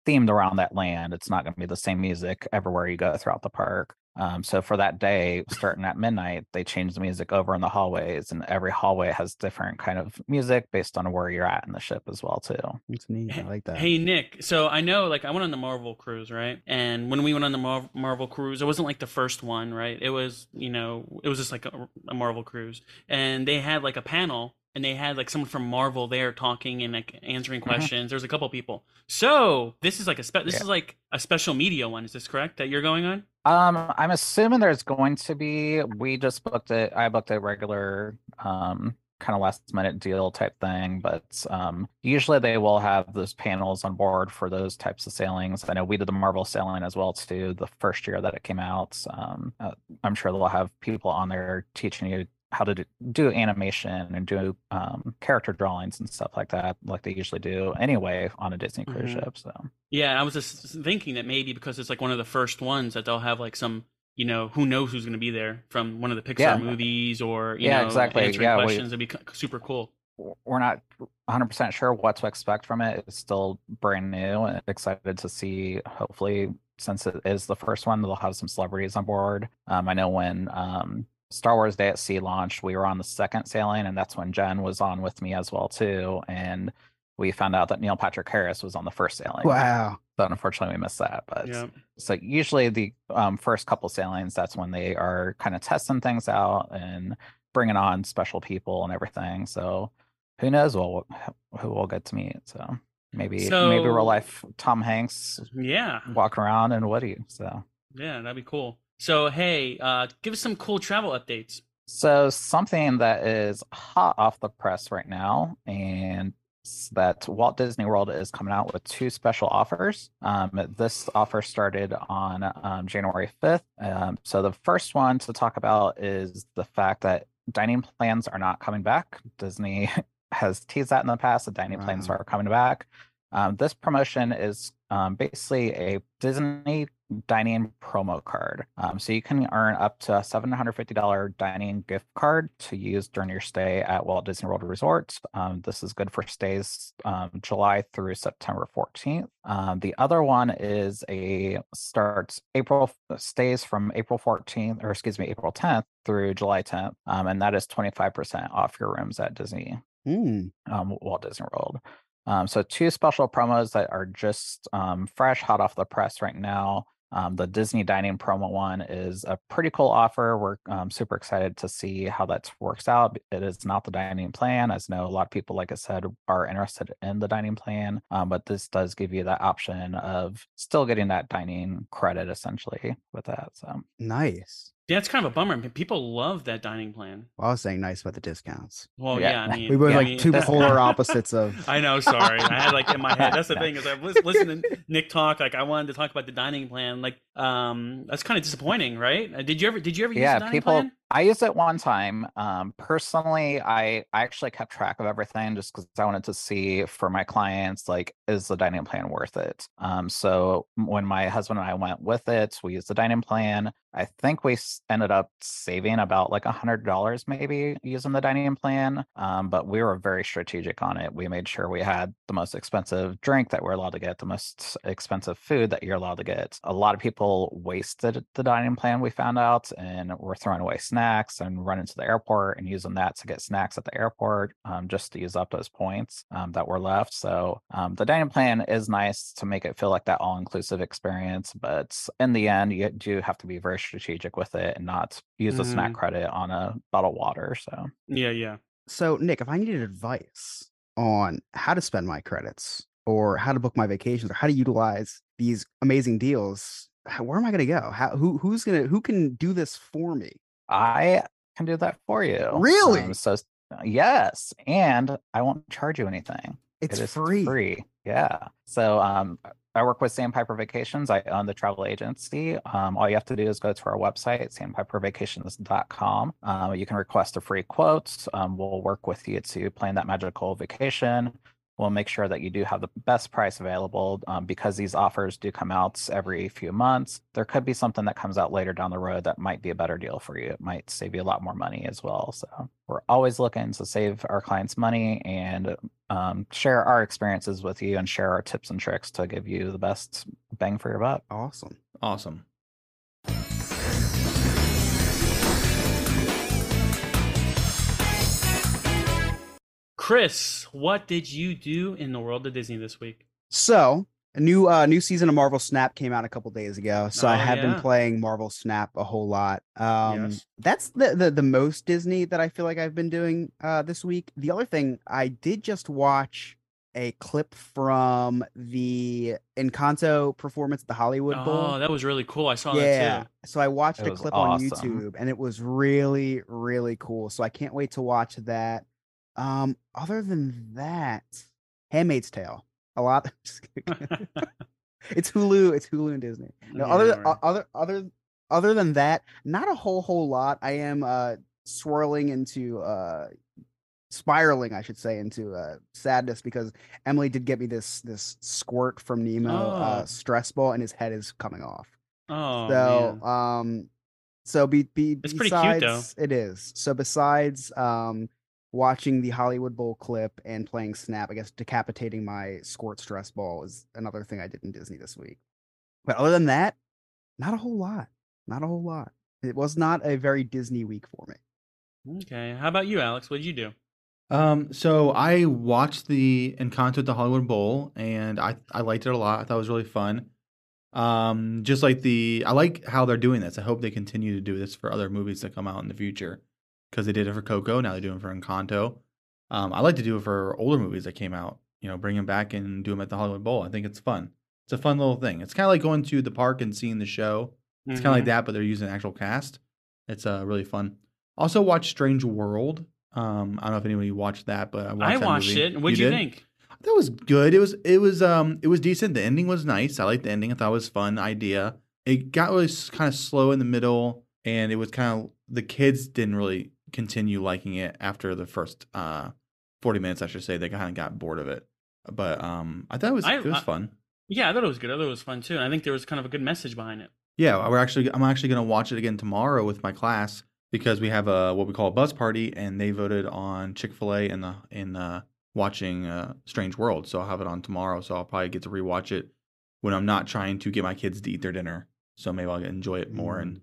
themed around that land. It's not going to be the same music everywhere you go throughout the park. Um, so for that day, starting at midnight, they change the music over in the hallways, and every hallway has different kind of music based on where you're at in the ship as well too. It's neat. I like that. Hey Nick, so I know like I went on the Marvel cruise, right? And when we went on the Mar- Marvel cruise, it wasn't like the first one, right? It was, you know, it was just like a, a Marvel cruise, and they had like a panel, and they had like someone from Marvel there talking and like answering questions. There was a couple people. So this is like a spe- this Yeah. is like a special media one. Is this correct that you're going on? Um, I'm assuming there's going to be. We just booked it. I booked a regular, um, kind of last minute deal type thing, but um, usually they will have those panels on board for those types of sailings. I know we did the Marvel sailing as well too. The first year that it came out, um, uh, I'm sure they'll have people on there teaching you how to do, do animation and do um, character drawings and stuff like that, like they usually do anyway on a Disney cruise Mhm. ship. So. Yeah, I was just thinking that maybe because it's like one of the first ones that they'll have like some, you know, who knows who's going to be there from one of the Pixar Yeah. movies or you Yeah, know, exactly. answering Yeah, we- questions. It'd be super cool. we're not 100% sure what to expect from it. It's still brand new and excited to see. Hopefully, since it is the first one, they'll have some celebrities on board. Um, I know when um, Star Wars Day at Sea launched, we were on the second sailing, and that's when Jen was on with me as well too. And we found out that Neil Patrick Harris was on the first sailing. Wow. So unfortunately, we missed that. But Yeah. so usually the um, first couple sailings, that's when they are kind of testing things out and bringing on special people and everything. So who knows what who we'll get to meet. So maybe maybe real life Tom Hanks Yeah. walking around and Woody. So Yeah, that'd be cool. So hey, uh, give us some cool travel updates. so something that is hot off the press right now and that Walt Disney World is coming out with two special offers. Um, this offer started on um, January 5th. Um, so the first one to talk about is the fact that dining plans are not coming back. Disney has teased that in the past. The dining plans are coming back. Um, this promotion is um, basically a Disney dining promo card. Um, so you can earn up to a $750 dining gift card to use during your stay at Walt Disney World Resort. Um, this is good for stays um, July through September 14th. Um, the other one is a starts April stays from April 14th, or excuse me, April 10th through July 10th, um, and that is 25% off your rooms at Disney Mm. um, Walt Disney World. Um, so two special promos that are just um, fresh, hot off the press right now. Um, the Disney dining promo one is a pretty cool offer. We're um, super excited to see how that works out. It is not the dining plan, as I know a lot of people, like I said, are interested in the dining plan. Um, but this does give you that option of still getting that dining credit essentially with that. So Nice. Yeah, it's kind of a bummer. People love that dining plan. Well, I was saying nice about the discounts. Well, Yeah. yeah, I mean, We were yeah, I like mean, two that's- polar opposites of. I know. Sorry, I had like in my head. That's the thing is I was listening to Nick talk. Like I wanted to talk about the dining plan. Like, um, that's kind of disappointing, right? Uh, Did you ever? Did you ever use the dining people. plan? I used it one time. Um, personally, I, I actually kept track of everything just because I wanted to see for my clients, like, is the dining plan worth it? Um, so when my husband and I went with it, we used the dining plan. I think we ended up saving about like a hundred dollars maybe using the dining plan. Um, but we were very strategic on it. We made sure we had the most expensive drink that we're allowed to get, the most expensive food that you're allowed to get. A lot of people wasted the dining plan, we found out, and were throwing away snacks and run into the airport and using that to get snacks at the airport um, just to use up those points um, that were left. So um, the dining plan is nice to make it feel like that all inclusive experience. But in the end, you do have to be very strategic with it and not use the snack Mhm. credit on a bottle of water. So Yeah, yeah. So, Nick, if I needed advice on how to spend my credits or how to book my vacations or how to utilize these amazing deals, where am I going to go? How who who's going to who can do this for me? I can do that for you. Really? Um, so yes, and I won't charge you anything. It's It free. Free. Yeah. So um I work with Sandpiper Vacations. I own the travel agency. Um, all you have to do is go to our website, sandpipervacations.com. Um, you can request a free quote. Um, we'll work with you to plan that magical vacation. We'll make sure that you do have the best price available um, because these offers do come out every few months. There could be something that comes out later down the road that might be a better deal for you. It might save you a lot more money as well. So we're always looking to save our clients money and um, share our experiences with you and share our tips and tricks to give you the best bang for your buck. Awesome. Awesome. Chris, what did you do in the world of Disney this week? So, a new uh new season of Marvel Snap came out a couple days ago. So I Oh, have yeah. been playing Marvel Snap a whole lot. Um Yes. that's the, the the most Disney that I feel like I've been doing uh this week. The other thing, I did just watch a clip from the Encanto performance at the Hollywood Bowl. Oh, that was really cool. I saw yeah. that too. So I watched It a was clip on. YouTube and it was really, really cool. So I can't wait to watch that. Um, other than that, Handmaid's Tale. A lot. it's Hulu. It's Hulu and Disney. No, Yeah, other right. other other other than that, not a whole whole lot. I am uh swirling into uh spiraling, I should say, into uh sadness because Emily did get me this this squirt from Nemo uh Oh. stress ball and his head is coming off. Oh, so man. um so be, be It's pretty cute, though. besides it is. So besides um watching the Hollywood Bowl clip and playing Snap, I guess decapitating my squirt stress ball is another thing I did in Disney this week. But other than that, not a whole lot. Not a whole lot. It was not a very Disney week for me. Okay. How about you, Alex? What did you do? Um, so I watched the Encanto at the Hollywood Bowl, and I I liked it a lot. I thought it was really fun. Um, just like the I like how they're doing this. I hope they continue to do this for other movies that come out in the future, because they did it for Coco. Now they're doing it for Encanto. Um, I like to do it for older movies that came out. You know, bring them back and do them at the Hollywood Bowl. I think it's fun. It's a fun little thing. It's kind of like going to the park and seeing the show. It's kind of like that, but they're using actual cast. It's uh really fun. Also, watch Strange World. Um, I don't know if anybody watched that, but I watched, I watched movie. it. What'd you, did? think? That was good. It was it was um it was decent. The ending was nice. I liked the ending. I thought it was a fun idea. It got really kind of slow in the middle, and it was kind of the kids didn't really continue liking it after the first uh forty minutes. I should say they kind of got bored of it. But um, I thought it was I- it was I- fun. Yeah, I thought it was good. I thought it was fun too. And I think there was kind of a good message behind it. Yeah, we're actually I'm actually gonna watch it again tomorrow with my class because we have a what we call a buzz party, and they voted on Chick Fil A in the in uh, watching uh, Strange World. So I'll have it on tomorrow. So I'll probably get to rewatch it when I'm not trying to get my kids to eat their dinner. So maybe I'll enjoy it more and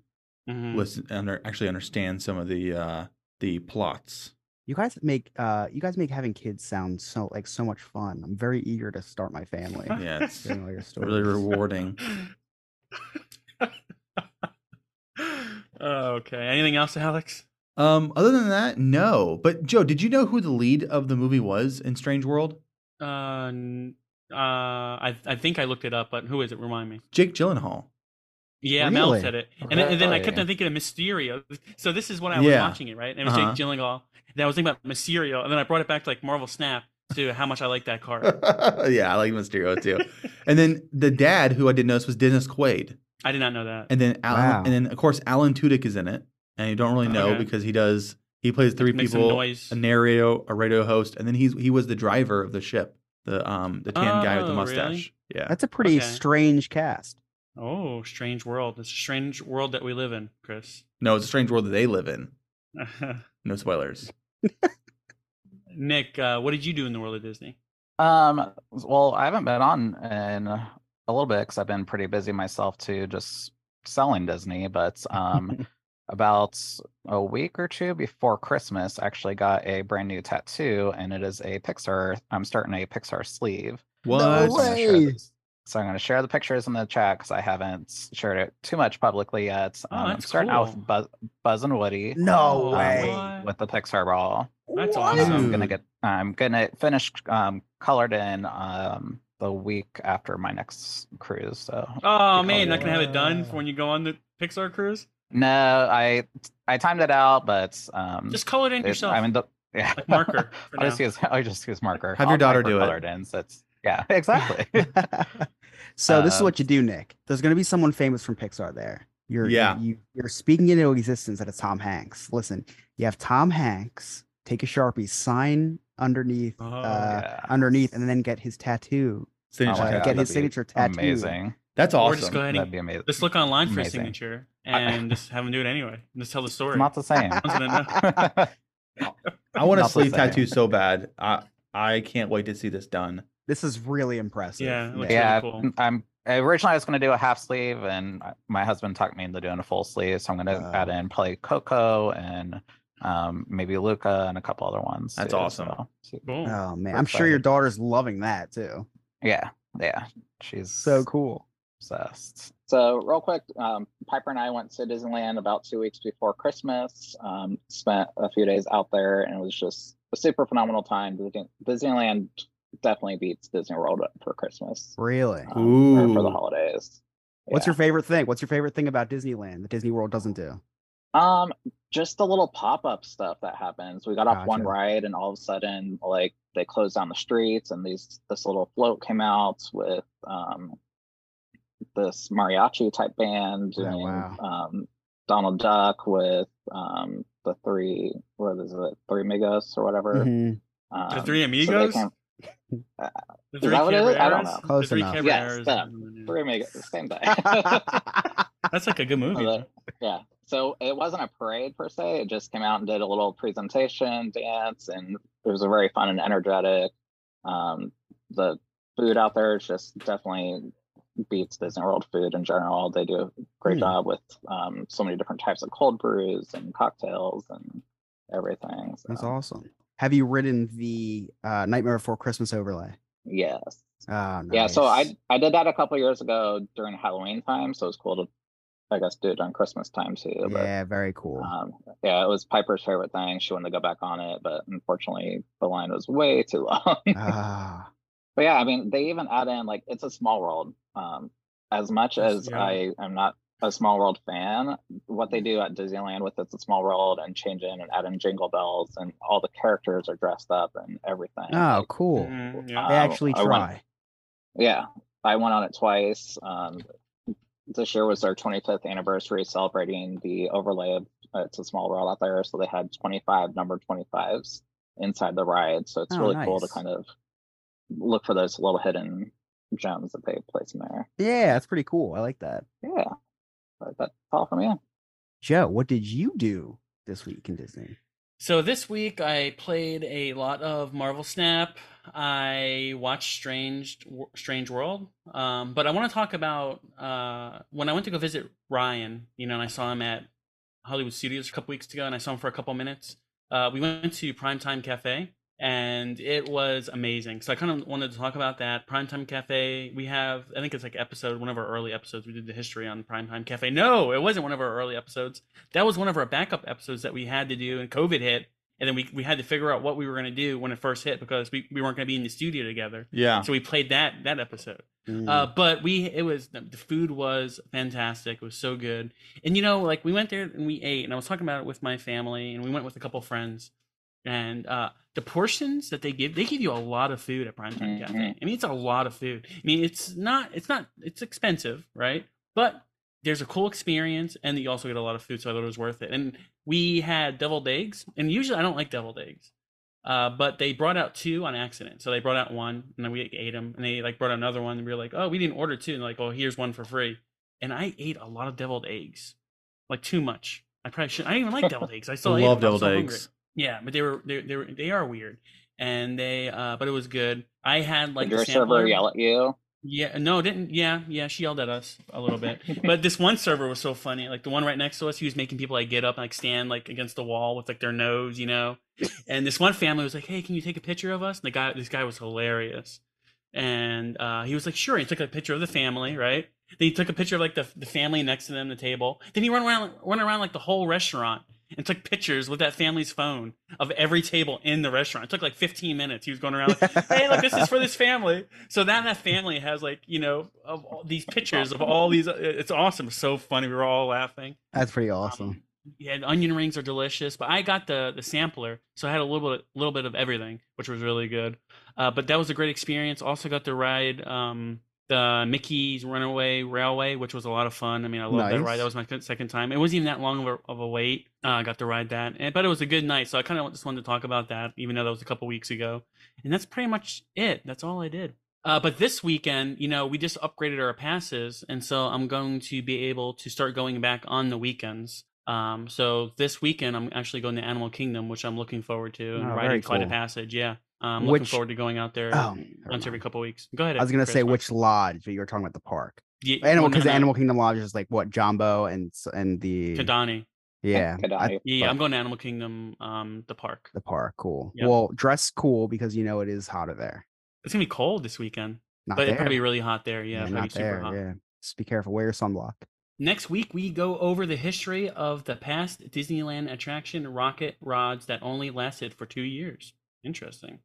Mhm. listen under actually understand some of the uh, the plots. You guys make uh you guys make having kids sound so like so much fun. I'm very eager to start my family. Yeah, it's your really rewarding. Okay. Anything else, Alex? Um, other than that, no. But Joe, did you know who the lead of the movie was in Strange World? Uh, n- uh, I I think I looked it up, but who is it? Remind me. Jake Gyllenhaal. Yeah, Mel Really? said it, and, then- and then I kept Really? on thinking of Mysterio. So this is when I was Yeah. watching it, right? And it was Uh-huh. Jake Gyllenhaal. Then I was thinking about Mysterio, and then I brought it back to like Marvel Snap to how much I like that card. yeah, I like Mysterio too. and then the dad, who I didn't notice, was Dennis Quaid. I did not know that. And then Alan, Wow. and then of course Alan Tudyk is in it, and you don't really know Okay. because he does he plays three Make people, noise. a narrator, a radio host, and then he's he was the driver of the ship, the um the tan guy with the Oh, mustache. really? Yeah, That's a pretty Okay. strange cast. Oh, strange world. It's a strange world that we live in, Chris. no, it's a strange world that they live in. No spoilers. Nick, uh, what did you do in the world of Disney? Um, well, I haven't been on in a little bit because I've been pretty busy myself too, just selling Disney. But um, about a week or two before Christmas, I actually got a brand new tattoo, and it is a Pixar. I'm starting a Pixar sleeve. What? So I'm gonna share way. This- So I'm going to share the pictures in the chat because I haven't shared it too much publicly yet. Oh, Um, I'm that's starting out with Buzz, Buzz and Woody No Oh, way. with the Pixar ball. That's What? awesome. I'm gonna get I'm gonna finish um colored in um the week after my next cruise. So Oh man, not gonna have it done for when you go on the Pixar cruise. no, I I timed it out, but um Just color it in it- yourself. I mean the yeah Like marker I just now. use I just use marker. Have your I'll daughter do it. colored in, so it's yeah exactly. so this is Uh, what you do, Nick. There's gonna be someone famous from Pixar there. You're Yeah. you, you're speaking into existence that it's Tom Hanks. Listen, you have Tom Hanks take a sharpie, sign underneath, Oh, uh, yeah. underneath, and then get his tattoo. Signature uh, tattoo. God, get his signature tattoo. Amazing. That's awesome. Or awesome. just go ahead That'd and be amazing. just look online for a signature and just have him do it anyway. Just tell the story. It's not the same. I want a sleeve tattoo so bad. I I can't wait to see this done. This is really impressive. Yeah, it looks Nick. really yeah, cool. I'm originally I was going to do a half sleeve, and my husband talked me into doing a full sleeve. So I'm going to Oh. add in probably Coco and um, maybe Luca and a couple other ones. That's too, awesome. so- so- Cool. Oh man, We're I'm sure your daughter's loving that too. yeah, yeah, she's So cool. obsessed. So, real quick, um, Piper and I went to Disneyland about two weeks before Christmas. Um, spent a few days out there, and it was just a super phenomenal time. Disney- Disneyland definitely beats Disney World for Christmas Really. um, or for the Ooh. holidays. What's Yeah. your favorite thing? What's your favorite thing about Disneyland that Disney World doesn't do? Um, just the little pop-up stuff that happens. We got off one ride, and all of a sudden, like they closed down the streets, and these this little float came out with um this mariachi type band Oh, doing wow. um Donald Duck with um the three what is it three amigos or whatever. Mhm. Um, The Three Amigos? came- The Is that what it is? I don't Caballeros? know. The Close Three enough. Yes, Caballeros. them. three amigos, same thing. That's like a good movie. Uh, yeah. So it wasn't a parade per se. It just came out and did a little presentation, dance, and it was a very fun and energetic. Um, the food out there is just definitely beats Disney World food in general. They do a great Hmm. job with um, so many different types of cold brews and cocktails and everything. That's awesome. Have you ridden the uh, Nightmare Before Christmas overlay? Yes. Ah, Yeah. So. I I did that a couple years ago during Halloween time, so it was cool to, I guess, do it on Christmas time too. But Yeah, very cool. Um, yeah, it was Piper's favorite thing. She wanted to go back on it, but unfortunately, the line was way too long. Ah, but yeah, I mean, they even add in like it's a small world. Um, as much as yeah. I am not a small world fan, what they do at Disneyland with it's a small world and change in and add in jingle bells and all the characters are dressed up and everything. oh, cool. Yeah. They Um, actually I went- try. yeah, I went on it twice. Um, this year was our 25th anniversary celebrating the overlay of uh, It's a Small World out there. So they had 25 number 25s inside the ride. So it's Oh, really cool to kind of look for those little hidden gems that they place in there. Yeah, that's pretty cool. I like that. Yeah, but that's all from me. Joe, what did you do this week in Disney? So this week I played a lot of Marvel Snap. I watched Strange Strange World. Um, but I want to talk about uh, when I went to go visit Ryan. You know, and I saw him at Hollywood Studios a couple weeks ago, and I saw him for a couple minutes. Uh, we went to Primetime Cafe, and it was amazing. So I kind of wanted to talk about that. Primetime Cafe. We have, I think it's like episode one of our early episodes. We did the history on Primetime Cafe. No, it wasn't one of our early episodes. That was one of our backup episodes that we had to do, and COVID hit, and then we we had to figure out what we were going to do when it first hit because we, we weren't going to be in the studio together. Yeah. So we played that that episode. Mm. Uh, but we it was the the food was fantastic. It was so good, and you know, like we went there and we ate, and I was talking about it with my family, and we went with a couple friends, and uh, the portions that they give, they give you a lot of food at Primetime Cafe. Mhm. I mean, it's a lot of food. I mean, it's not it's not it's expensive, right? But there's a cool experience, and you also get a lot of food, so I thought it was worth it. And we had deviled eggs, and usually I don't like deviled eggs, uh, but they brought out two on accident. So they brought out one, and then we ate them, and they like brought out another one, and we were like, oh, we didn't order two, and like, oh, here's one for free. And I ate a lot of deviled eggs, like too much. I probably should. I didn't even like deviled eggs. I still love them. I was deviled eggs hungry. Yeah, but they were they they were, they are weird, and they uh, but it was good. I had like Did your server yell at you? Yeah, no, didn't. Yeah, yeah, she yelled at us a little bit. but this one server was so funny. Like the one right next to us, he was making people like get up and like stand like against the wall with like their nose, you know. And this one family was like, "Hey, can you take a picture of us?" And the guy, this guy was hilarious, and uh, he was like, "Sure." He took a picture of the family, right? Then he took a picture of like the the family next to them, the table. Then he went around, went around like the whole restaurant and took pictures with that family's phone of every table in the restaurant. It took like 15 minutes. He was going around, like, hey, look, this is for this family. So now that family has like, you know, of all these pictures of all these. It's awesome. It's so funny. We were all laughing. That's pretty awesome. Yeah, the onion rings are delicious, but I got the the sampler, so I had a little bit little bit of everything, which was really good. Uh, but that was a great experience. Also got to ride um, the Mickey's Runaway Railway, which was a lot of fun. I mean, I love that Nice. ride. That was my second time. It wasn't even that long of a, of a wait. Uh, I got to ride that, and, but it was a good night. So I kind of just wanted to talk about that, even though that was a couple weeks ago. And that's pretty much it. That's all I did. Uh, but this weekend, you know, we just upgraded our passes, and so I'm going to be able to start going back on the weekends. Um, so this weekend, I'm actually going to Animal Kingdom, which I'm looking forward to, and Oh, riding very Flight of cool. Passage. Yeah, I'm looking Which- forward to going out there Oh, once every couple weeks. Go ahead. I was gonna Chris, say sorry. which lodge, but you were talking about the park. Yeah, Animal well, no, because no. Animal Kingdom Lodge is like what Jambo and and the Kidani. Yeah, I- yeah, but I'm going to Animal Kingdom, um, the park. the park. Cool. Yeah. Well, dress cool because you know it is hotter there. It's gonna be cold this weekend, Not but there. it's gonna be really hot there. Yeah, it's gonna not be super there. hot. Yeah, just be careful. Wear your sunblock. Next week, we go over the history of the past Disneyland attraction rocket rods that only lasted for two years. Interesting.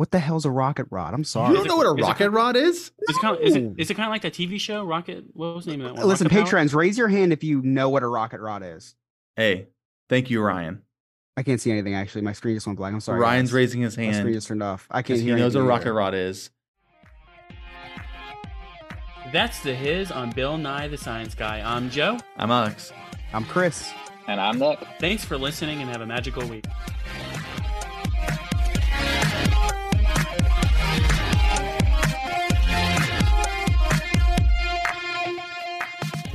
What the hell's a rocket rod? I'm sorry. You don't know what a Is it- rocket rod is? Is it kind of is it, it kind of like that TV show Rocket? What was the name of that one? Listen, Rocket Power? patrons, raise your hand if you know what a rocket rod is. Hey, thank you, Ryan. I can't see anything actually. My screen just went blank. I'm sorry. Ryan's guys. raising his hand. My screen just turned off. I can't because he hear. knows what a rocket either. rod is. That's the Hiz on Bill Nye the Science Guy. I'm Joe. I'm Alex. I'm Chris. And I'm Nick. Thanks for listening and have a magical week.